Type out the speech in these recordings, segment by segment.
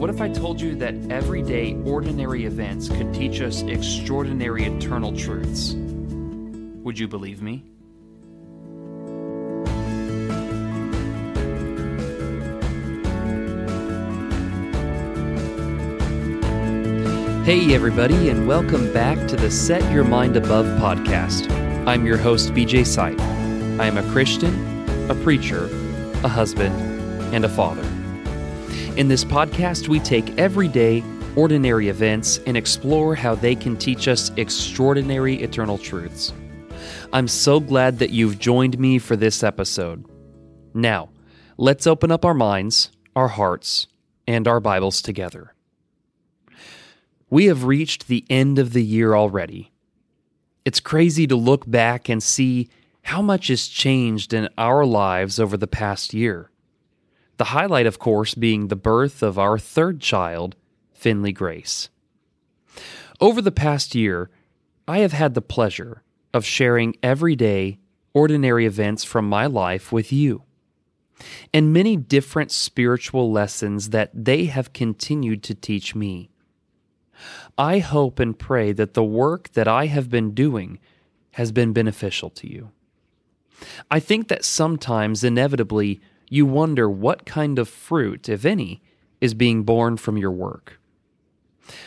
what if I told you that everyday, ordinary events could teach us extraordinary eternal truths? Would you believe me? Hey, everybody, and welcome back to the Set Your Mind Above podcast. I'm your host, BJ Sight. I am a Christian, a preacher, a husband, and a father. In this podcast, we take everyday, ordinary events and explore how they can teach us extraordinary eternal truths. I'm so glad that you've joined me for this episode. Now, let's open up our minds, our hearts, and our Bibles together. We have reached the end of the year already. It's crazy to look back and see how much has changed in our lives over the past year. The highlight, of course, being the birth of our third child, Finley Grace. Over the past year, I have had the pleasure of sharing everyday, ordinary events from my life with you, and many different spiritual lessons that they have continued to teach me. I hope and pray that the work that I have been doing has been beneficial to you. I think that sometimes, inevitably, you wonder what kind of fruit, if any, is being borne from your work.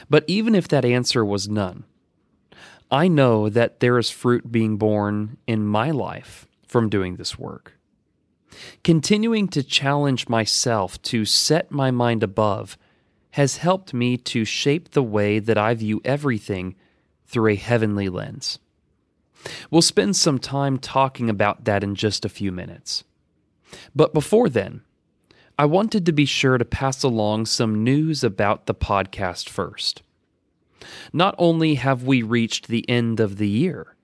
But even if that answer was none, I know that there is fruit being borne in my life from doing this work. Continuing to challenge myself to set my mind above has helped me to shape the way that I view everything through a heavenly lens. We'll spend some time talking about that in just a few minutes. But before then, I wanted to be sure to pass along some news about the podcast first. Not only have we reached the end of the year,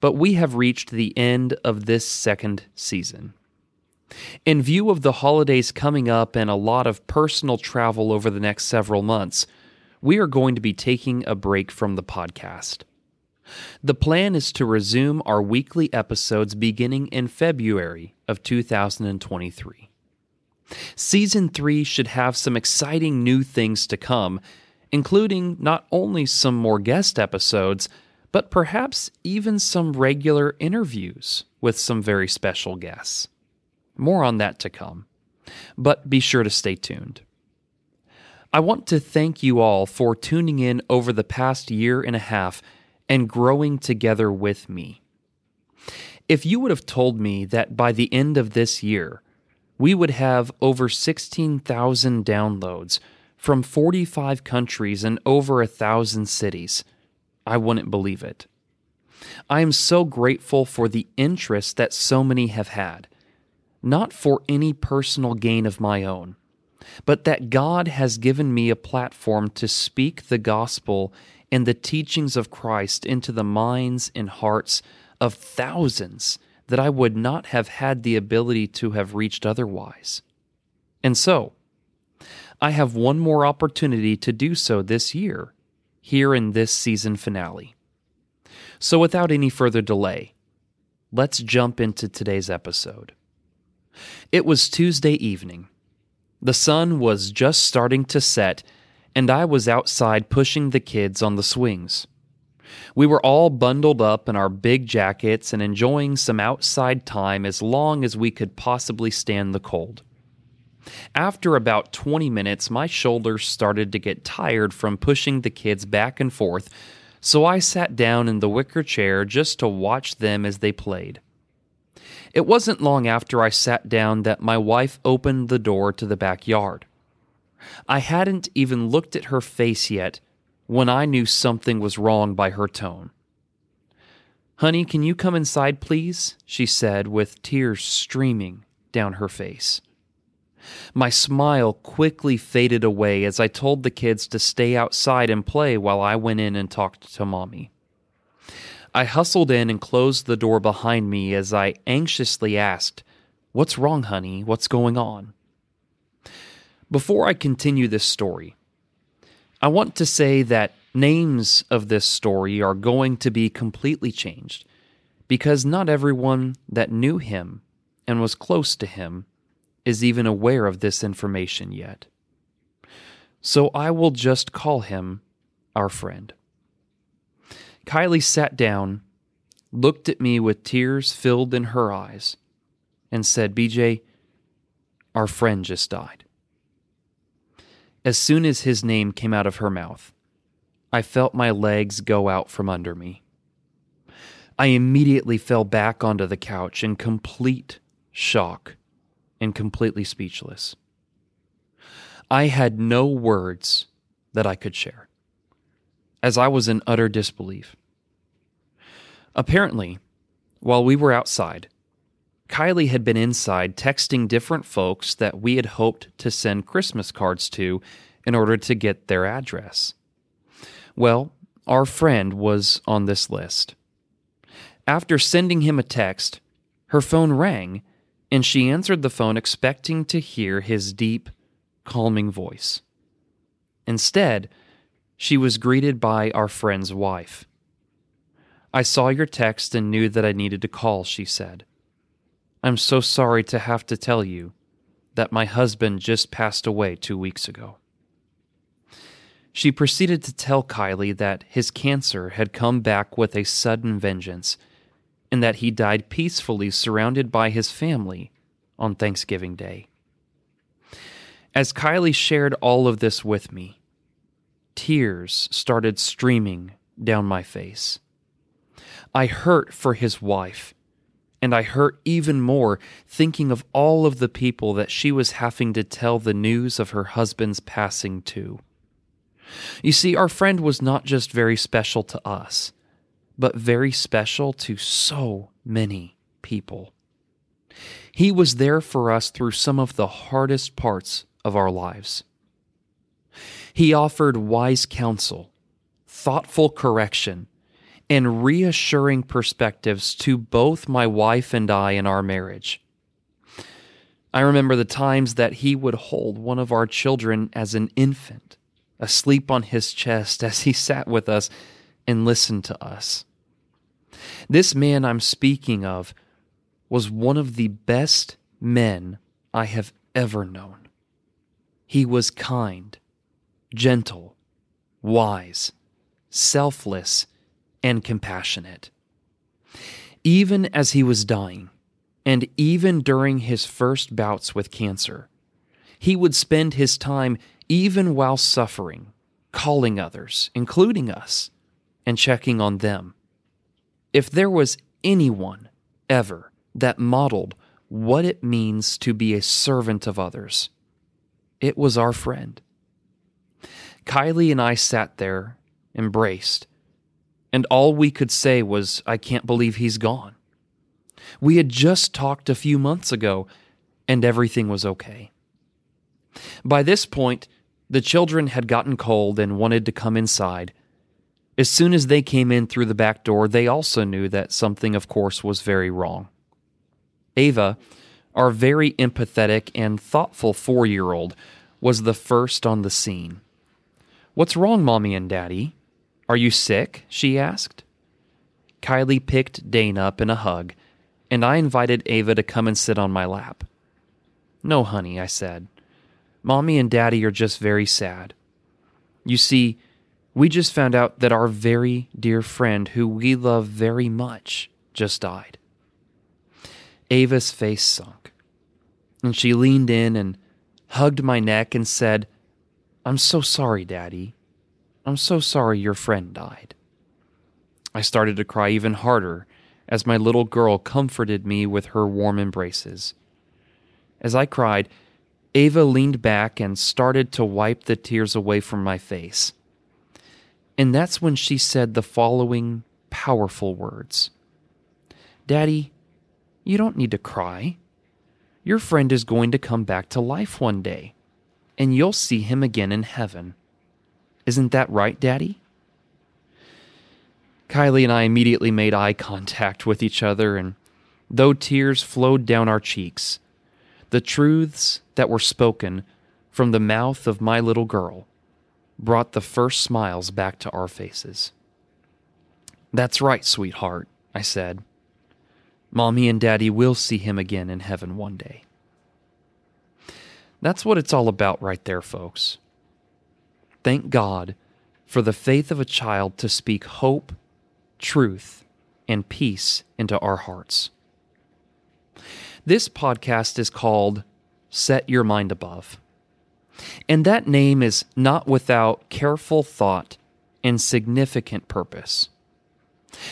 but we have reached the end of this second season. In view of the holidays coming up and a lot of personal travel over the next several months, we are going to be taking a break from the podcast. The plan is to resume our weekly episodes beginning in February of 2023. Season 3 should have some exciting new things to come, including not only some more guest episodes, but perhaps even some regular interviews with some very special guests. More on that to come, but be sure to stay tuned. I want to thank you all for tuning in over the past year and a half and growing together with me. If you would have told me that by the end of this year, we would have over 16,000 downloads from 45 countries and over a thousand cities, I wouldn't believe it. I am so grateful for the interest that so many have had, not for any personal gain of my own, but that God has given me a platform to speak the gospel and the teachings of Christ into the minds and hearts of thousands that I would not have had the ability to have reached otherwise. And so, I have one more opportunity to do so this year, here in this season finale. So, without any further delay, let's jump into today's episode. It was Tuesday evening. The sun was just starting to set and I was outside pushing the kids on the swings. We were all bundled up in our big jackets and enjoying some outside time as long as we could possibly stand the cold. After about 20 minutes, my shoulders started to get tired from pushing the kids back and forth, so I sat down in the wicker chair just to watch them as they played. It wasn't long after I sat down that my wife opened the door to the backyard. I hadn't even looked at her face yet when I knew something was wrong by her tone. Honey, can you come inside, please? she said, with tears streaming down her face. My smile quickly faded away as I told the kids to stay outside and play while I went in and talked to mommy. I hustled in and closed the door behind me as I anxiously asked, What's wrong, honey? What's going on? Before I continue this story, I want to say that names of this story are going to be completely changed because not everyone that knew him and was close to him is even aware of this information yet. So I will just call him our friend. Kylie sat down, looked at me with tears filled in her eyes, and said, BJ, our friend just died. As soon as his name came out of her mouth, I felt my legs go out from under me. I immediately fell back onto the couch in complete shock and completely speechless. I had no words that I could share, as I was in utter disbelief. Apparently, while we were outside, Kylie had been inside texting different folks that we had hoped to send Christmas cards to in order to get their address. Well, our friend was on this list. After sending him a text, her phone rang and she answered the phone expecting to hear his deep, calming voice. Instead, she was greeted by our friend's wife. I saw your text and knew that I needed to call, she said. I'm so sorry to have to tell you that my husband just passed away two weeks ago. She proceeded to tell Kylie that his cancer had come back with a sudden vengeance and that he died peacefully surrounded by his family on Thanksgiving Day. As Kylie shared all of this with me, tears started streaming down my face. I hurt for his wife, and I hurt even more thinking of all of the people that she was having to tell the news of her husband's passing to. You see, our friend was not just very special to us but very special to so many people. He was there for us through some of the hardest parts of our lives. He offered wise counsel, thoughtful correction, and reassuring perspectives to both my wife and I in our marriage. I remember the times that he would hold one of our children as an infant, asleep on his chest as he sat with us and listened to us. This man I'm speaking of was one of the best men I have ever known. He was kind, gentle, wise, selfless, and compassionate. Even as he was dying, and even during his first bouts with cancer, he would spend his time, even while suffering, calling others, including us, and checking on them. If there was anyone ever that modeled what it means to be a servant of others, it was our friend. Kylie and I sat there, embraced, and all we could say was, I can't believe he's gone. We had just talked a few months ago, and everything was okay. By this point, the children had gotten cold and wanted to come inside, as soon as they came in through the back door, they also knew that something, of course, was very wrong. Ava, our very empathetic and thoughtful four year old, was the first on the scene. What's wrong, Mommy and Daddy? Are you sick? she asked. Kylie picked Dane up in a hug, and I invited Ava to come and sit on my lap. No, honey, I said. Mommy and Daddy are just very sad. You see, we just found out that our very dear friend, who we love very much, just died. Ava's face sunk, and she leaned in and hugged my neck and said, I'm so sorry, Daddy. I'm so sorry your friend died. I started to cry even harder as my little girl comforted me with her warm embraces. As I cried, Ava leaned back and started to wipe the tears away from my face. And that's when she said the following powerful words Daddy, you don't need to cry. your friend is going to come back to life one day, and you'll see him again in heaven. Isn't that right, Daddy? Kylie and I immediately made eye contact with each other, and though tears flowed down our cheeks, the truths that were spoken from the mouth of my little girl brought the first smiles back to our faces. That's right, sweetheart, I said. Mommy and Daddy will see him again in heaven one day. That's what it's all about, right there, folks. Thank God for the faith of a child to speak hope, truth, and peace into our hearts. This podcast is called Set Your Mind Above. And that name is not without careful thought and significant purpose.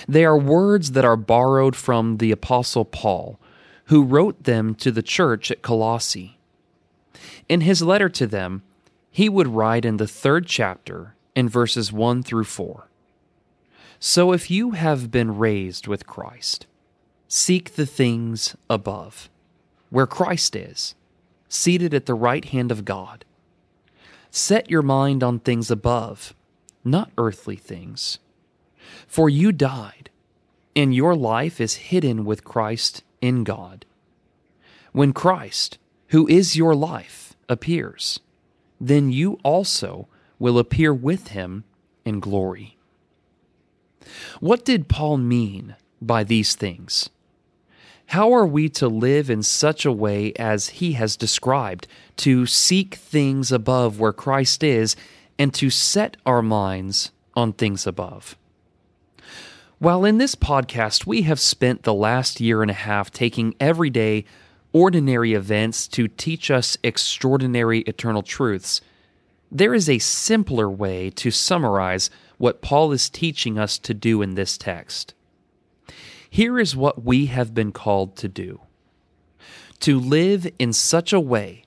They are words that are borrowed from the Apostle Paul, who wrote them to the church at Colossae. In his letter to them, he would write in the third chapter in verses 1 through 4 So if you have been raised with Christ, seek the things above, where Christ is, seated at the right hand of God. Set your mind on things above, not earthly things. For you died, and your life is hidden with Christ in God. When Christ, who is your life, appears, then you also will appear with him in glory. What did Paul mean by these things? How are we to live in such a way as he has described, to seek things above where Christ is, and to set our minds on things above? While in this podcast, we have spent the last year and a half taking everyday, ordinary events to teach us extraordinary eternal truths, there is a simpler way to summarize what Paul is teaching us to do in this text. Here is what we have been called to do to live in such a way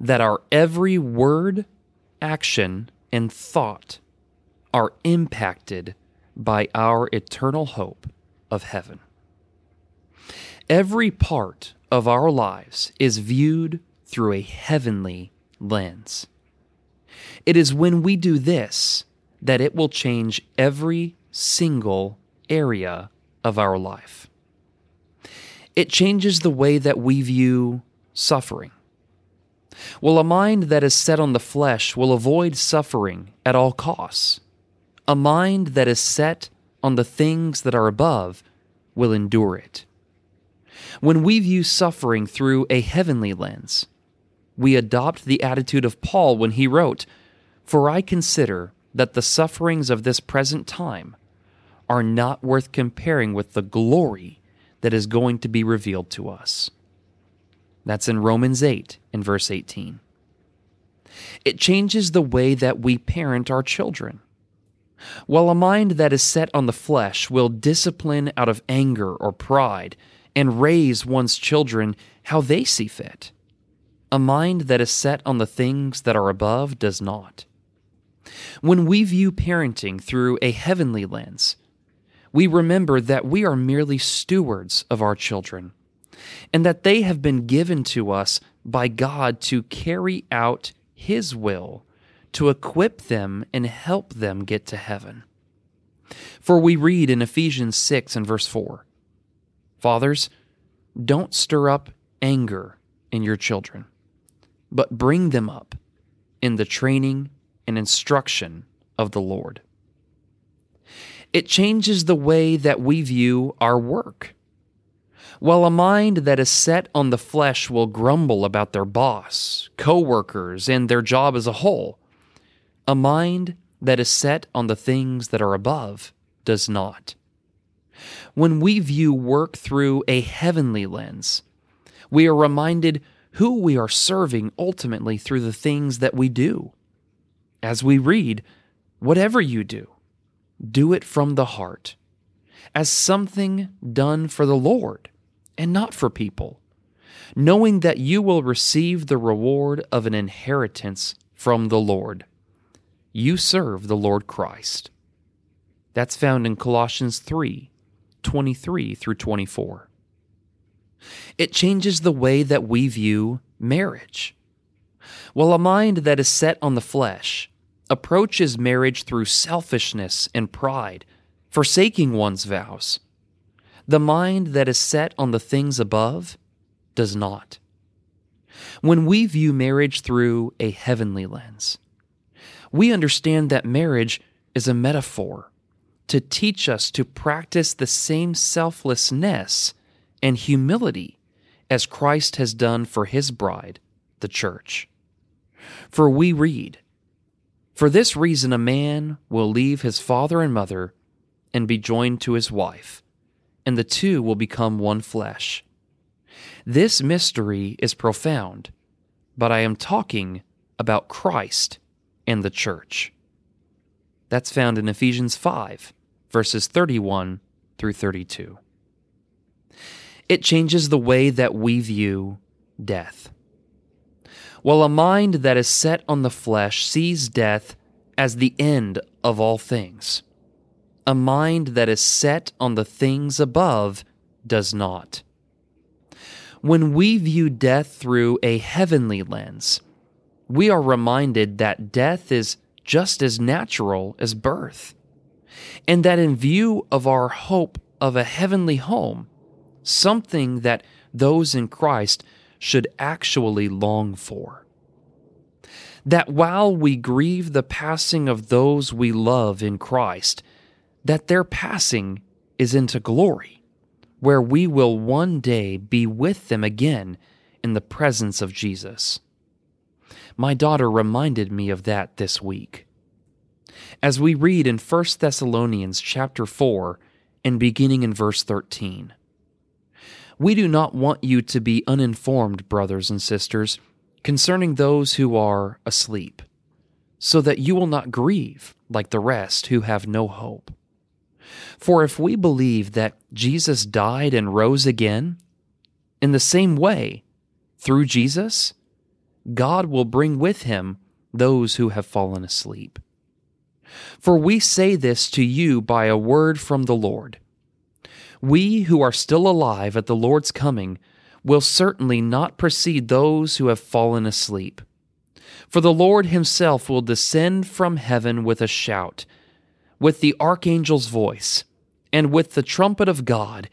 that our every word, action, and thought are impacted by our eternal hope of heaven. Every part of our lives is viewed through a heavenly lens. It is when we do this that it will change every single area of our life. It changes the way that we view suffering. Well, a mind that is set on the flesh will avoid suffering at all costs. A mind that is set on the things that are above will endure it. When we view suffering through a heavenly lens, we adopt the attitude of Paul when he wrote, For I consider that the sufferings of this present time are not worth comparing with the glory that is going to be revealed to us. That's in Romans 8 in verse 18. It changes the way that we parent our children. While a mind that is set on the flesh will discipline out of anger or pride and raise one's children how they see fit, a mind that is set on the things that are above does not. When we view parenting through a heavenly lens, we remember that we are merely stewards of our children and that they have been given to us by God to carry out His will, to equip them and help them get to heaven. For we read in Ephesians 6 and verse 4 Fathers, don't stir up anger in your children, but bring them up in the training and instruction of the Lord. It changes the way that we view our work. While a mind that is set on the flesh will grumble about their boss, coworkers, and their job as a whole, a mind that is set on the things that are above does not. When we view work through a heavenly lens, we are reminded who we are serving ultimately through the things that we do. As we read, whatever you do, do it from the heart, as something done for the Lord and not for people, knowing that you will receive the reward of an inheritance from the Lord. You serve the Lord Christ. That's found in Colossians 3 23 through 24. It changes the way that we view marriage. While a mind that is set on the flesh approaches marriage through selfishness and pride, forsaking one's vows, the mind that is set on the things above does not. When we view marriage through a heavenly lens, we understand that marriage is a metaphor to teach us to practice the same selflessness and humility as Christ has done for his bride, the church. For we read, For this reason a man will leave his father and mother and be joined to his wife, and the two will become one flesh. This mystery is profound, but I am talking about Christ and the church. That's found in Ephesians 5, verses 31 through 32. It changes the way that we view death. While a mind that is set on the flesh sees death as the end of all things, a mind that is set on the things above does not. When we view death through a heavenly lens, we are reminded that death is just as natural as birth, and that in view of our hope of a heavenly home, something that those in Christ should actually long for. That while we grieve the passing of those we love in Christ, that their passing is into glory where we will one day be with them again in the presence of Jesus. My daughter reminded me of that this week. As we read in 1 Thessalonians chapter 4 and beginning in verse 13. We do not want you to be uninformed, brothers and sisters, concerning those who are asleep, so that you will not grieve like the rest who have no hope. For if we believe that Jesus died and rose again, in the same way, through Jesus, God will bring with him those who have fallen asleep. For we say this to you by a word from the Lord. We who are still alive at the Lord's coming will certainly not precede those who have fallen asleep. For the Lord himself will descend from heaven with a shout with the archangel's voice, and with the trumpet of God,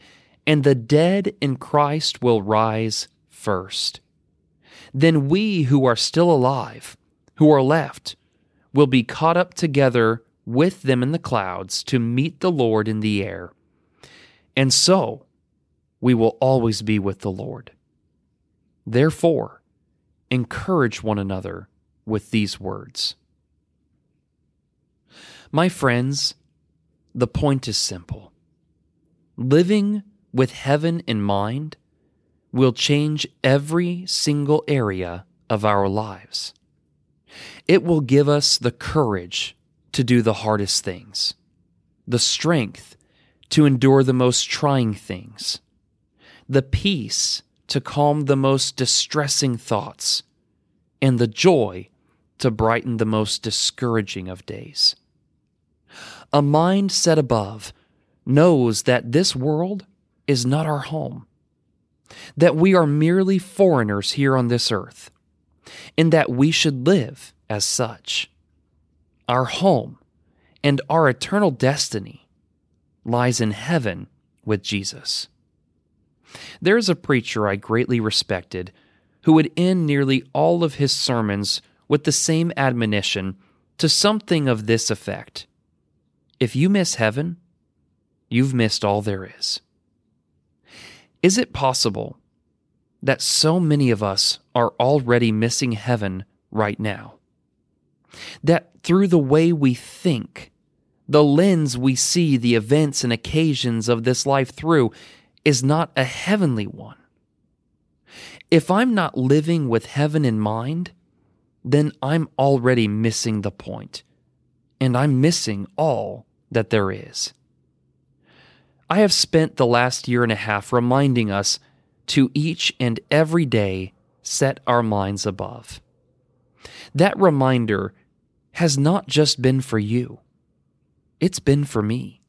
and the dead in Christ will rise first. Then we who are still alive, who are left, will be caught up together with them in the clouds to meet the Lord in the air. And so we will always be with the Lord. Therefore, encourage one another with these words. My friends, the point is simple. Living with heaven in mind will change every single area of our lives. It will give us the courage to do the hardest things, the strength to endure the most trying things, the peace to calm the most distressing thoughts, and the joy to brighten the most discouraging of days. A mind set above knows that this world is not our home, that we are merely foreigners here on this earth, and that we should live as such. Our home and our eternal destiny lies in heaven with Jesus. There is a preacher I greatly respected who would end nearly all of his sermons with the same admonition to something of this effect if you miss heaven, you've missed all there is. Is it possible that so many of us are already missing heaven right now? That through the way we think, the lens we see the events and occasions of this life through is not a heavenly one. If I'm not living with heaven in mind, then I'm already missing the point, and I'm missing all that there is. I have spent the last year and a half reminding us to each and every day set our minds above. That reminder has not just been for you, it's been for me.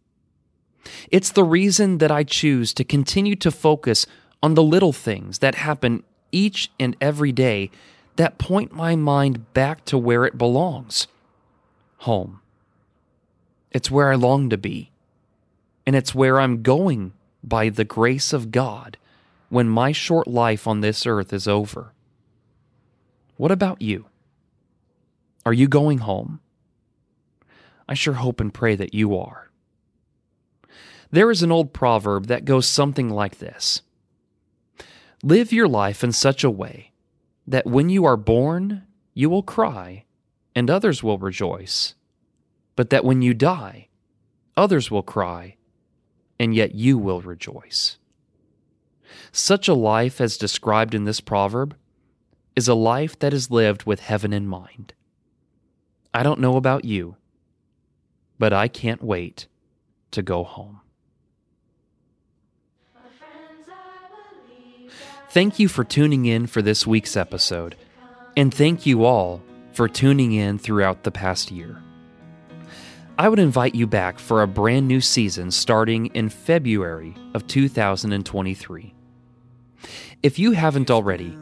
It's the reason that I choose to continue to focus on the little things that happen each and every day that point my mind back to where it belongs home. It's where I long to be, and it's where I'm going by the grace of God when my short life on this earth is over. What about you? Are you going home? I sure hope and pray that you are. There is an old proverb that goes something like this Live your life in such a way that when you are born, you will cry, and others will rejoice, but that when you die, others will cry, and yet you will rejoice. Such a life, as described in this proverb, is a life that is lived with heaven in mind. I don't know about you, but I can't wait to go home. Thank you for tuning in for this week's episode, and thank you all for tuning in throughout the past year. I would invite you back for a brand new season starting in February of 2023. If you haven't already,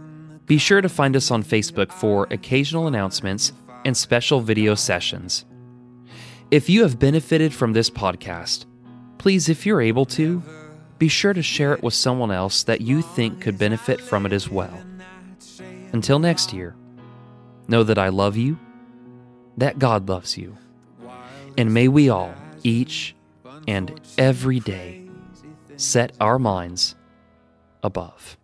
be sure to find us on Facebook for occasional announcements and special video sessions. If you have benefited from this podcast, please, if you're able to, be sure to share it with someone else that you think could benefit from it as well. Until next year, know that I love you, that God loves you, and may we all, each and every day, set our minds above.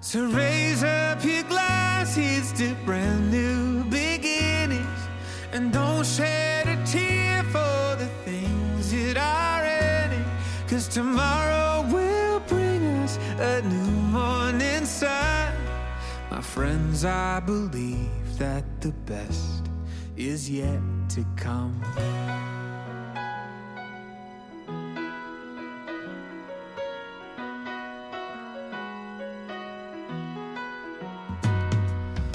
So raise up your glasses to brand new beginnings and don't shed a tear for the things that are ending. Cause tomorrow will bring us a new morning sun. My friends, I believe that the best is yet to come.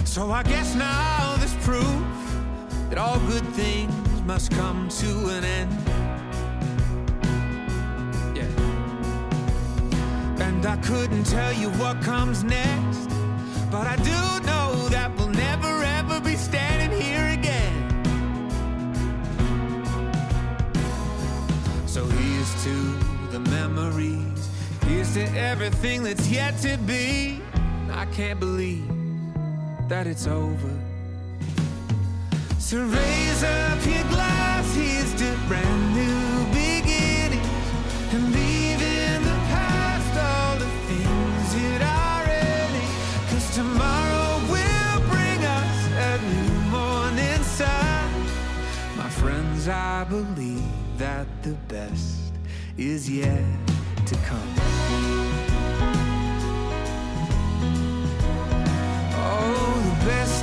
So I guess now there's proof that all good things must come to an end. Yeah. And I couldn't tell you what comes next, but I do know that we'll never ever be standing here again. So here's to the memories, here's to everything that's yet to be. I can't believe that it's over. So raise up your glass, here's to brand new beginnings and leave in the past all the things that are ending. Cause tomorrow will bring us a new morning sun. My friends, I believe that the best is yet to come. Oh,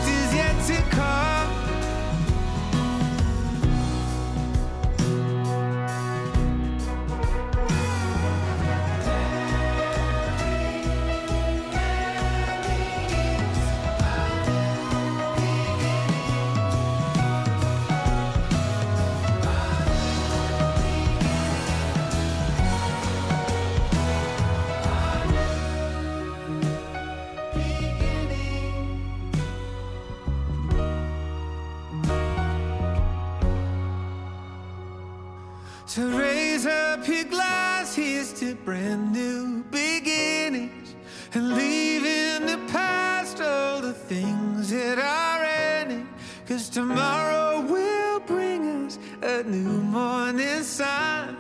So raise up your glass, here's to brand new beginnings and leave in the past all the things that are ending. Cause tomorrow will bring us a new morning sun.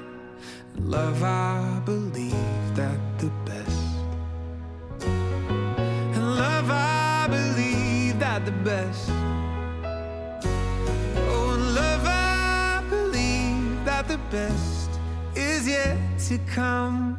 Love, I believe best is yet to come.